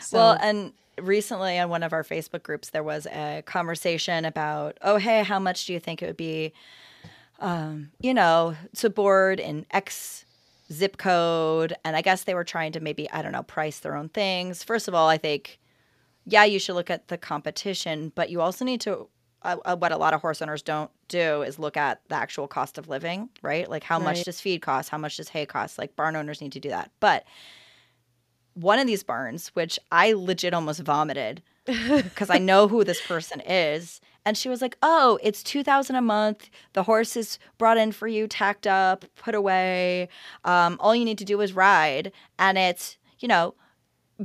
So, Well, and recently on one of our Facebook groups, there was a conversation about, oh, hey, how much do you think it would be, um, you know, to board in X zip code? And I guess they were trying to maybe, I don't know, price their own things. First of all, I think, yeah, you should look at the competition, but you also need to. Uh, uh, what a lot of horse owners don't do is look at the actual cost of living, right? Like how much does feed cost? How much does hay cost? Like barn owners need to do that. But one of these barns, which I legit almost vomited because I know who this person is. And she was like, "Oh, it's two thousand a month. The horse is brought in for you, tacked up, put away. Um, all you need to do is ride, and it's you know,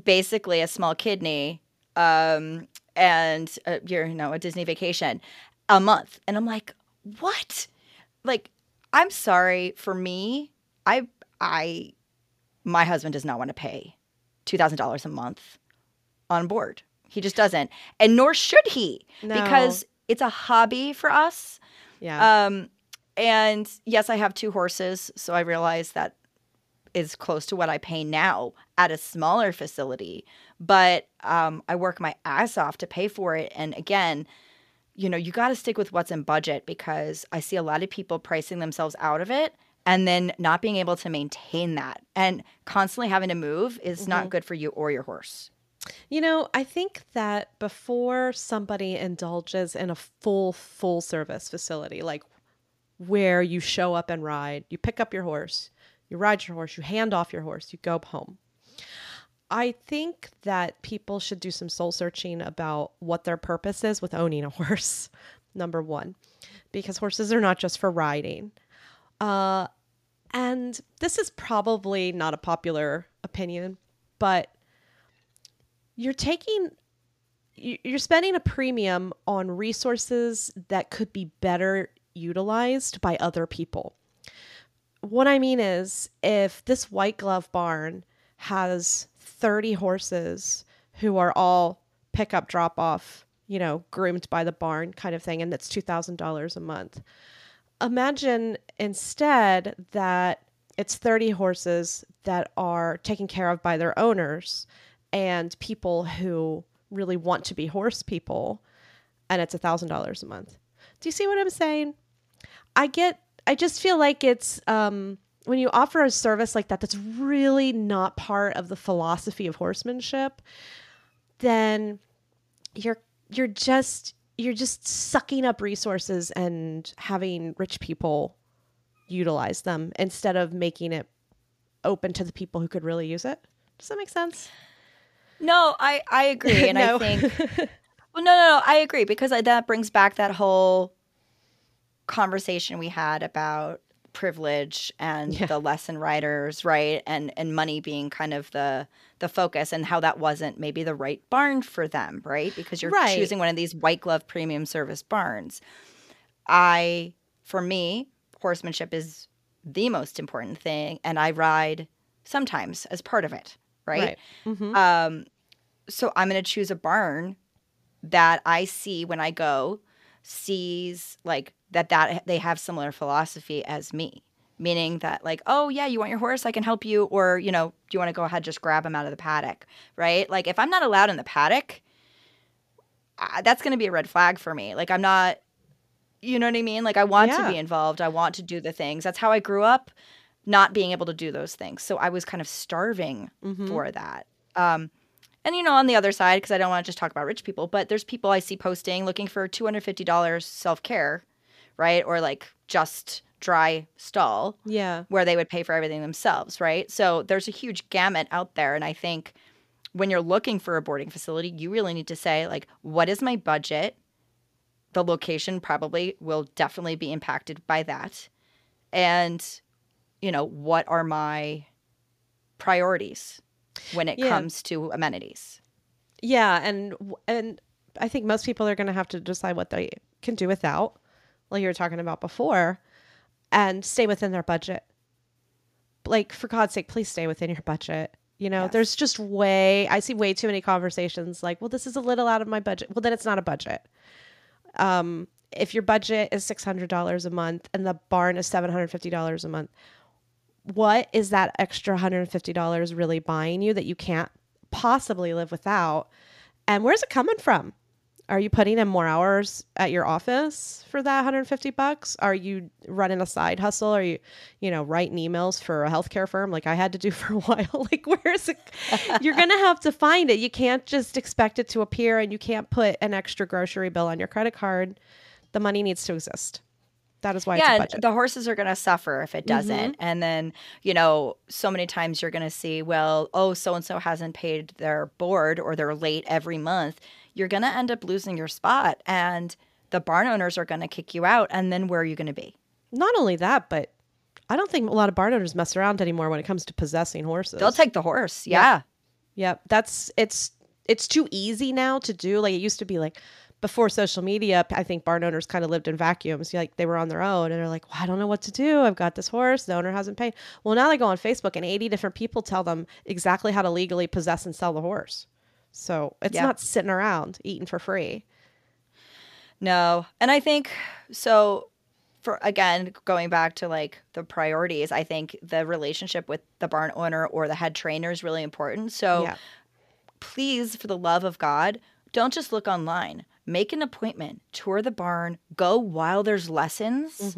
basically a small kidney, um, and uh, you're you know a Disney vacation a month." And I'm like, "What? Like, I'm sorry for me. I I my husband does not want to pay two thousand dollars a month on board. He just doesn't, and nor should he, No. because it's a hobby for us. yeah. Um, and yes, I have two horses, so I realize that is close to what I pay now at a smaller facility. But um, I work my ass off to pay for it, and again. You know, you got to stick with what's in budget because I see a lot of people pricing themselves out of it and then not being able to maintain that and constantly having to move is not mm-hmm. good for you or your horse. You know, I think that before somebody indulges in a full, full service facility, like where you show up and ride, you pick up your horse, you ride your horse, you hand off your horse, you go home. I think that people should do some soul searching about what their purpose is with owning a horse, number one, because horses are not just for riding. Uh, and this is probably not a popular opinion, but you're taking you- you're spending a premium on resources that could be better utilized by other people. What I mean is if this white glove barn has 30 horses who are all pickup drop off, you know, groomed by the barn kind of thing and that's $2000 a month. Imagine instead that it's 30 horses that are taken care of by their owners and people who really want to be horse people and it's a thousand dollars a month. Do you see what i'm saying? I get i just feel like it's um when you offer a service like that that's really not part of the philosophy of horsemanship then you're you're just you're just sucking up resources and having rich people utilize them instead of making it open to the people who could really use it does that make sense No, I I agree, and. I think well, no, no, no, I agree because I- that brings back that whole conversation we had about privilege and Yeah. the lesson writers, right, and and money being kind of the the focus, and how that wasn't maybe the right barn for them, right, because you're Right. choosing one of these white glove premium service barns. I, for me, horsemanship is the most important thing, and I ride sometimes as part of it, right? Mhm. Um, so I'm going to choose a barn that I see when I go sees like that that they have similar philosophy as me. Meaning that like, oh yeah, you want your horse, I can help you or, you know, do you want to go ahead just grab him out of the paddock, right? Like if I'm not allowed in the paddock, uh, that's going to be a red flag for me. Like I'm not you know what I mean? Like I want Yeah. to be involved. I want to do the things. That's how I grew up not being able to do those things. So I was kind of starving Mhm. for that. Um, and you know, on the other side, because I don't want to just talk about rich people, but there's people I see posting looking for two hundred fifty dollars self care, right, or like just dry stall yeah where they would pay for everything themselves, right? So there's a huge gamut out there, and I think when you're looking for a boarding facility, you really need to say like, what is my budget? The location probably will definitely be impacted by that, and you know, what are my priorities when it Yeah. comes to amenities? Yeah, and and I think most people are going to have to decide what they can do without, like you were talking about before, and stay within their budget. Like for God's sake, please stay within your budget. You know, Yes. there's just way I see way too many conversations like, well, this is a little out of my budget. Well, then it's not a budget. Um, if your budget is six hundred dollars a month and the barn is seven hundred fifty dollars a month, what is that extra hundred and fifty dollars really buying you that you can't possibly live without? And where's it coming from? Are you putting in more hours at your office for that 150 bucks? Are you running a side hustle? Are you, you know, writing emails for a healthcare firm like I had to do for a while? like where's it? You're going to have to find it. You can't just expect it to appear and you can't put an extra grocery bill on your credit card. The money needs to exist. That is why it's a yeah, budget. the horses are going to suffer if it doesn't. Mm-hmm. And then, you know, so many times you're going to see, well, oh, so and so hasn't paid their board or they're late every month. You're going to end up losing your spot and the barn owners are going to kick you out. And then where are you going to be? Not only that, but I don't think a lot of barn owners mess around anymore when it comes to possessing horses. They'll take the horse. Yeah. Yep, that's it's it's too easy now to do. Like it used to be like before social media, I think barn owners kind of lived in vacuums. Like they were on their own and they're like, well, I don't know what to do. I've got this horse. The owner hasn't paid. Well, now they go on Facebook and 80 different people tell them exactly how to legally possess and sell the horse. So it's Yeah. not sitting around eating for free. No. And I think so for again going back to like the priorities, I think the relationship with the barn owner or the head trainer is really important. So yeah. please for the love of God, don't just look online. Make an appointment, tour the barn, go while there's lessons,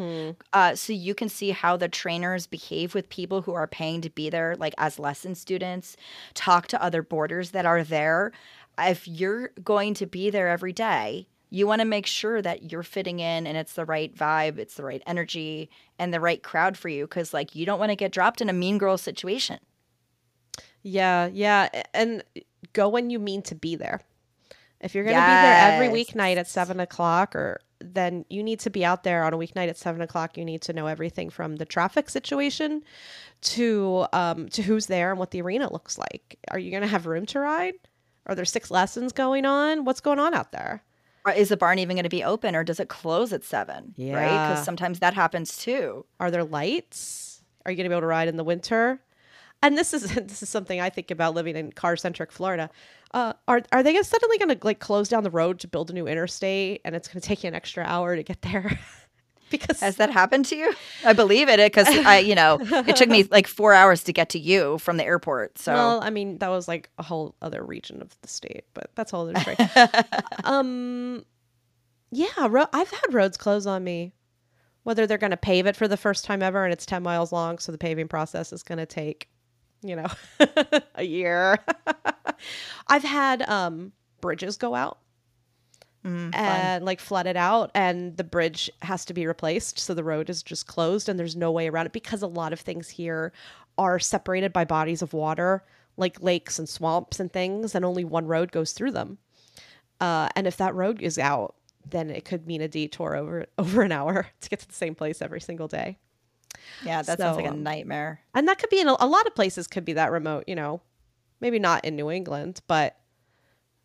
uh, so you can see how the trainers behave with people who are paying to be there, like as lesson students. Talk to other boarders that are there. If you're going to be there every day, you want to make sure that you're fitting in and it's the right vibe, it's the right energy, and the right crowd for you. Because like you don't want to get dropped in a mean girl situation. Yeah, yeah, and go when you mean to be there. If you're going to be there every weeknight at seven o'clock, or then you need to be out there on a weeknight at seven o'clock. You need to know everything from the traffic situation to um, to who's there and what the arena looks like. Are you going to have room to ride? Are there six lessons going on? What's going on out there? Is the barn even going to be open or does it close at seven? Right? Yeah. Because sometimes that happens too. Are there lights? Are you going to be able to ride in the winter? And this is this is something I think about living in car centric Florida. Uh, are are they gonna- suddenly going to like close down the road to build a new interstate, and it's going to take you an extra hour to get there? because Has that happened to you? I believe it because I, you know, it took me like four hours to get to you from the airport. So well, I mean, that was like a whole other region of the state, but that's all other story. um, yeah, ro- I've had roads close on me. Whether they're going to pave it for the first time ever and it's 10 miles long, so the paving process is going to take, you know, a year. I've had um, bridges go out mm, fun. and like flooded out and the bridge has to be replaced so the road is just closed and there's no way around it because a lot of things here are separated by bodies of water like lakes and swamps and things and only one road goes through them uh, and if that road is out then it could mean a detour over over an hour to get to the same place every single day yeah, that sounds like so, a um, nightmare. and that could be in a, a lot of places could be that remote you know maybe not in new england but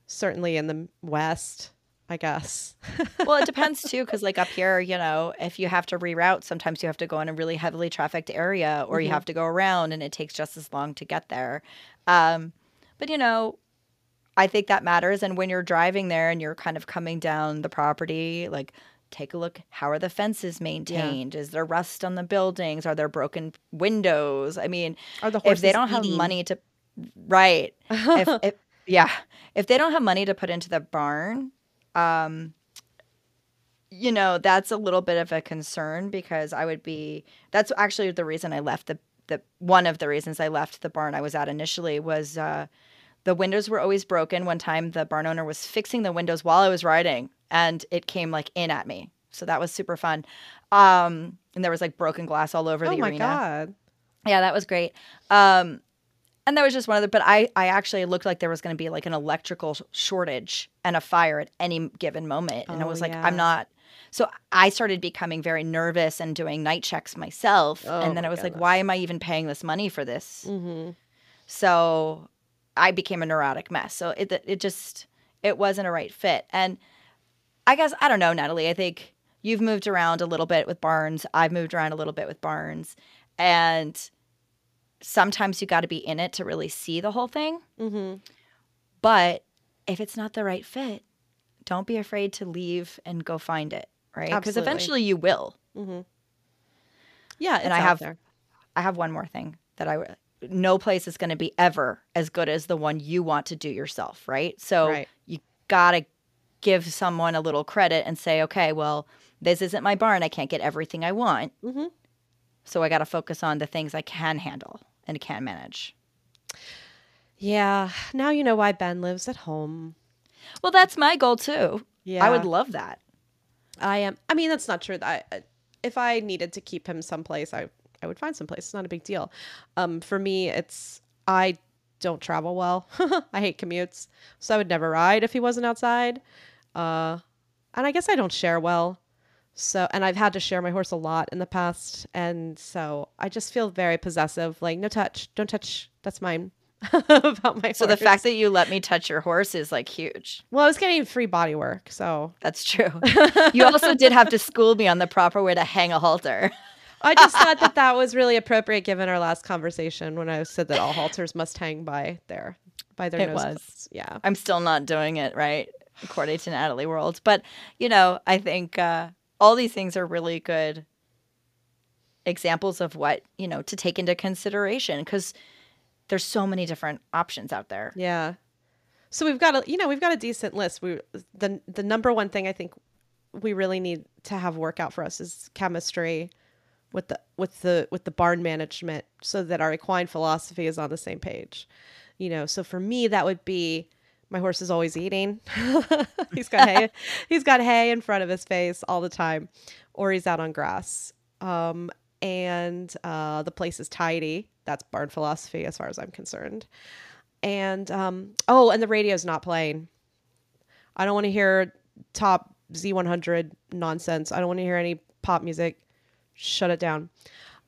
certainly in the west i guess well, it depends too, because like up here, you know, if you have to reroute, sometimes you have to go in a really heavily trafficked area, or you Mhm. have to go around, and it takes just as long to get there. Um, but you know, I think that matters. And when you're driving there and you're kind of coming down the property, like take a look. How are the fences maintained? Is there rust on the buildings? Are there broken windows? I mean, Are the if they don't have money to, right? if, if yeah, if they don't have money to put into the barn, um, you know, that's a little bit of a concern because I would be. That's actually the reason I left the the one of the reasons I left the barn I was at initially was uh, the windows were always broken. One time, the barn owner was fixing the windows while I was riding, and it came like in at me. So that was super fun. Um, and there was like broken glass all over oh the arena. Oh my god Yeah, that was great. Um, and that was just one of the. But I, I actually looked like there was going to be like an electrical shortage and a fire at any given moment, and I Oh, was like, yeah. I'm not, So I started becoming very nervous and doing night checks myself. Oh and then my I was like, why am I even paying this money for this? Mm-hmm. So I became a neurotic mess. So it it just it wasn't a right fit. And I guess I don't know, Natalie. I think you've moved around a little bit with barns. I've moved around a little bit with barns. And sometimes you got to be in it to really see the whole thing. Mm-hmm. But if it's not the right fit, don't be afraid to leave and go find it, right? Because eventually you will. Mm-hmm. Yeah, And I have- there. I have one more thing that I no place is going to be ever as good as the one you want to do yourself, right? So Right. you got to give someone a little credit and say, okay, well, this isn't my barn. I can't get everything I want. Mm-hmm. So I got to focus on the things I can handle and can manage. Yeah. Now you know why Ben lives at home. Well, that's my goal too. Yeah. I would love that. I am. I mean, that's not true. That I, if I needed to keep him someplace, I I would find someplace. It's not a big deal. Um, for me, it's I don't travel well. I hate commutes, so I would never ride if he wasn't outside. Uh, and I guess I don't share well. So, and I've had to share my horse a lot in the past, and so I just feel very possessive. Like, no touch, don't touch. That's mine. about my So the fact that you let me touch your horse is like huge. well, I was getting free body work, so That's true. you also did have to school me on the proper way to hang a halter. I just thought that that was really appropriate given our last conversation when I said that all halters must hang by their by their It nose was. Yeah. I'm still not doing it right, according to Natalie World. But, you know, I think uh, all these things are really good examples of what, you know, to take into consideration because there's so many different options out there. Yeah. So we've got a you know, we've got a decent list. We the the number one thing I think we really need to have work out for us is chemistry with the with the with the barn management so that our equine philosophy is on the same page. You know, so for me that would be my horse is always eating. he's got hay. He's got hay in front of his face all the time, or he's out on grass. Um, and uh, the place is tidy. That's barn philosophy, as far as I'm concerned. And um, oh, and the radio's not playing. I don't want to hear top Z100 nonsense. I don't want to hear any pop music. Shut it down.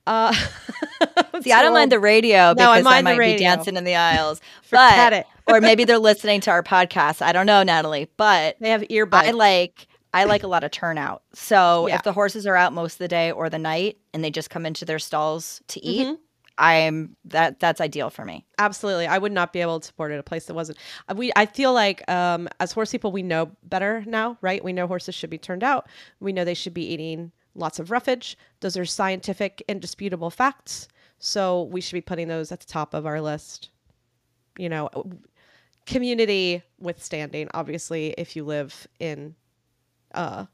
Uh, See, I don't mind the radio No, I because I, might be dancing in the aisles. Forget but, it. Or maybe they're listening to our podcast. I don't know, Natalie. But They have earbuds. I like I like a lot of turnout. So Yeah. if the horses are out most of the day or the night and they just come into their stalls to eat, Mhm. I'm that that's ideal for me. Absolutely. I would not be able to support it at a place that wasn't. uh, We I feel like um as horse people we know better now, right? We know horses should be turned out. We know they should be eating lots of roughage. Those are scientific indisputable facts. So we should be putting those at the top of our list. You know, community withstanding obviously if you live in uh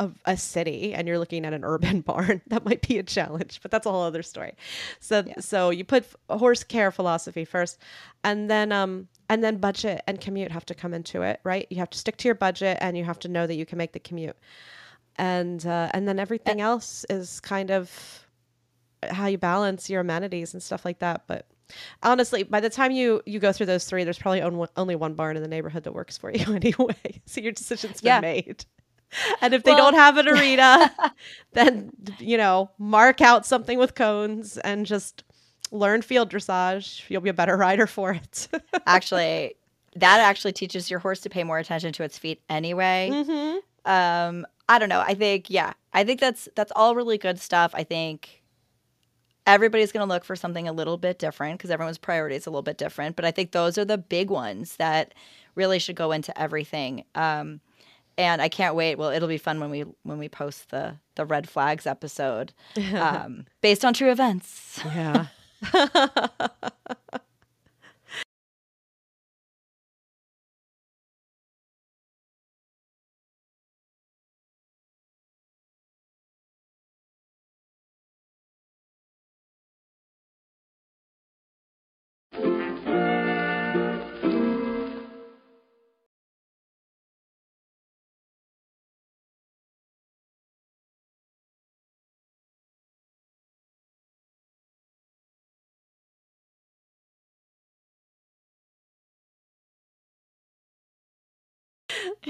of a city and you're looking at an urban barn that might be a challenge but that's a whole other story. So so you put horse care philosophy first and then um and then budget and commute have to come into it right? You have to stick to your budget and you have to know that you can make the commute. And uh, and then everything else is kind of how you balance your amenities and stuff like that but honestly by the time you you go through those three there's probably on- only one barn in the neighborhood that works for you anyway so your decision's been Yeah. made and if they Well- don't have an arena then you know mark out something with cones and just learn field dressage you'll be a better rider for it actually, that actually teaches your horse to pay more attention to its feet anyway. mm-hmm. um i don't know i think yeah i think that's that's all really good stuff i think everybody's going to look for something a little bit different because everyone's priority is a little bit different but i think those are the big ones that really should go into everything um and i can't wait. Well it'll be fun when we when we post the the red flags episode um based on true events. Yeah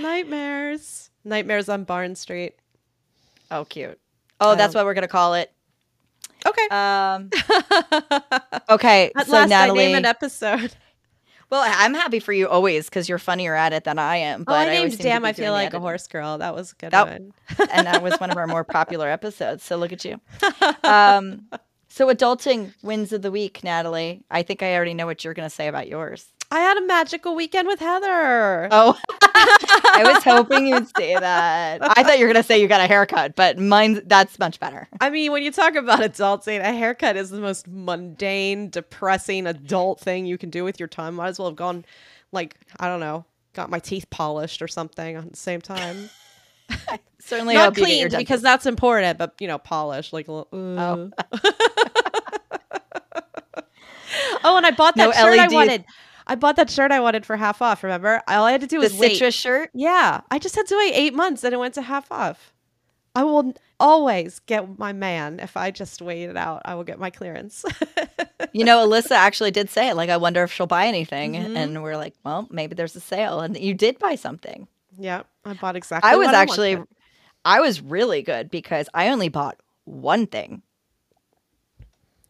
Nightmares. Nightmares on Barn Street. Oh, cute. Oh, that's what we're gonna call it. Okay. Um. Okay. At so last, Natalie. I name an episode. well, I'm happy for you always because you're funnier at it than I am. But oh, I named Damn, I feel like a horse girl. That was a good That- one. and that was one of our more popular episodes. So look at you. Um, so adulting wins of the week, Natalie. I think I already know what you're going to say about yours. I had a magical weekend with Heather. Oh, I was hoping you'd say that. I thought you were going to say you got a haircut, but mine that's much better. I mean, when you talk about adulting, a haircut is the most mundane, depressing adult thing you can do with your time. Might as well have gone, like, I don't know, got my teeth polished or something at the same time. Certainly Not hope you get your cleaned because that's important, but you know, polished like. little- Oh. oh, and I bought that No shirt I wanted. I bought that shirt I wanted for half off. Remember, all I had to do the was wait. citrus shirt. Yeah, I just had to wait eight months and it went to half off. I will always get my man if I just wait it out. I will get my clearance. You know, Alyssa actually did say, like, I wonder if she'll buy anything. Mhm. And we're like, well, maybe there's a sale. And you did buy something. yeah, I bought exactly. I was what actually, wanted. I was really good because I only bought one thing.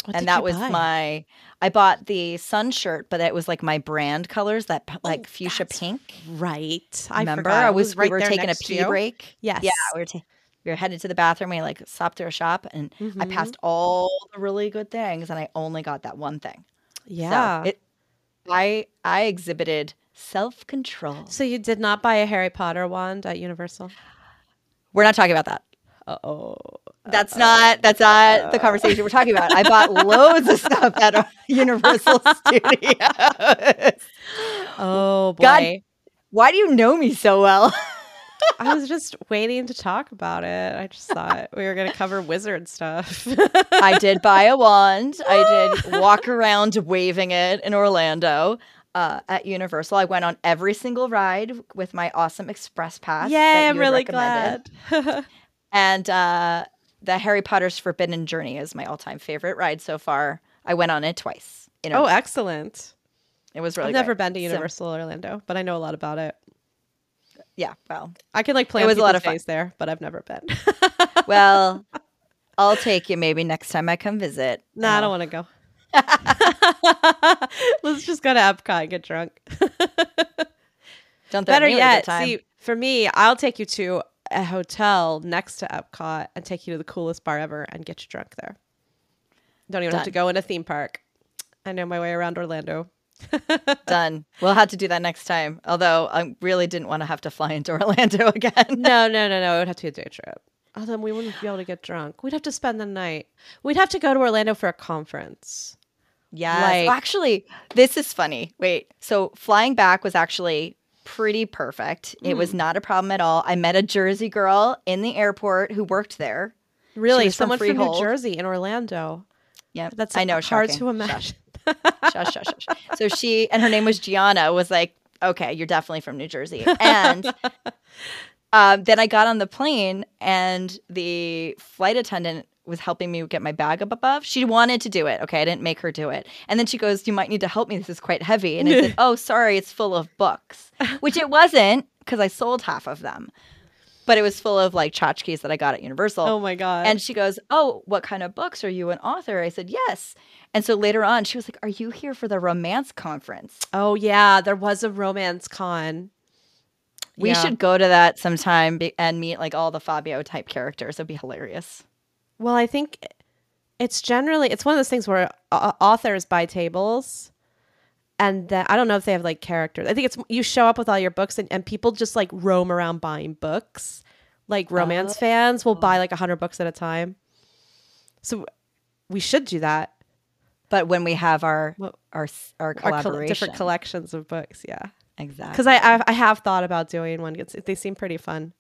What and that was buy? my, I bought the sun shirt, but it was like my brand colors, that like Oh, fuchsia pink. right. I Remember? I It was, right we were taking a pee break. Yes. Yeah, we were, ta- we were headed to the bathroom. We like stopped through a shop and I Mhm. passed all the really good things and I only got that one thing. Yeah. So it, I, I exhibited self control. so you did not buy a Harry Potter wand at Universal? We're not talking about that. Uh oh. That's not that's not the conversation we're talking about. I bought loads of stuff at Universal Studios. Oh boy. God. Why do you know me so well? I was just waiting to talk about it. I just thought we were going to cover wizard stuff. I did buy a wand. I did walk around waving it in Orlando uh, at Universal. I went on every single ride with my awesome express pass. Yeah, I'm really glad. And uh, the Harry Potter's Forbidden Journey is my all-time favorite ride so far. I went on it twice. You know, oh, excellent. it was really. I've never great. been to So- Universal Orlando, but I know a lot about it. yeah, well, I can like plan was a lot of fun. there, but I've never been. well, I'll take you maybe next time I come visit. nah, I don't want to go. Let's just go to Epcot and get drunk. Don't Better me with a good yet, see, for me, I'll take you to a hotel next to Epcot and take you to the coolest bar ever and get you drunk there. Don't even have to go in a theme park. I know my way around Orlando. Done. We'll have to do that next time. Although I really didn't want to have to fly into Orlando again. No, no, no, no. It would have to be a day trip. Oh, then we wouldn't be able to get drunk. We'd have to spend the night. We'd have to go to Orlando for a conference. Yeah. Like- actually, this is funny. Wait. So flying back was actually pretty perfect. It was Hmm. not a problem at all. I met a Jersey girl in the airport who worked there. Really, from someone from, New Jersey in Orlando. Yeah, That's I know. hard shocking. to imagine. Shush, shush, shush. So she and her name was Gianna. Was like, okay, you're definitely from New Jersey. And um, then I got on the plane, and the flight attendant was helping me get my bag up above. She wanted to do it. Okay, I didn't make her do it. And then she goes, "You might need to help me. This is quite heavy." And I said, "Oh, sorry, it's full of books," which it wasn't because I sold half of them, but it was full of like tchotchkes that I got at Universal. oh my god! And she goes, Oh, what kind of books? Are you an author? I said, Yes. And so later on, she was like, Are you here for the romance conference? oh yeah, there was a romance con. We Yeah. should go to that sometime be- and meet like all the Fabio type characters. It'd be hilarious. Well, I think it's generally it's one of those things where uh, authors buy tables, and then I don't know if they have like characters. I think it's you show up with all your books, and, and people just like roam around buying books. Like romance fans will buy like a hundred books at a time. So we should do that. But when we have our Well, our our Our different collections of books, yeah. exactly. Because I, I I have thought about doing one. It's, they seem pretty fun.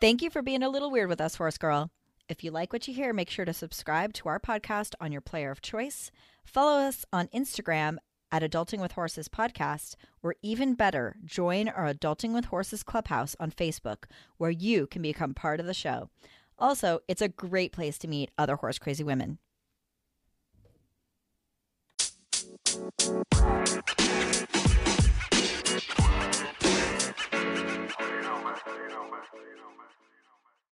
Thank you for being a little weird with us, Horse Girl. If you like what you hear, make sure to subscribe to our podcast on your player of choice. Follow us on Instagram at Adulting with Horses Podcast, or even better, join our Adulting with Horses Clubhouse on Facebook, where you can become part of the show. Also, it's a great place to meet other horse crazy women. man. You know, man.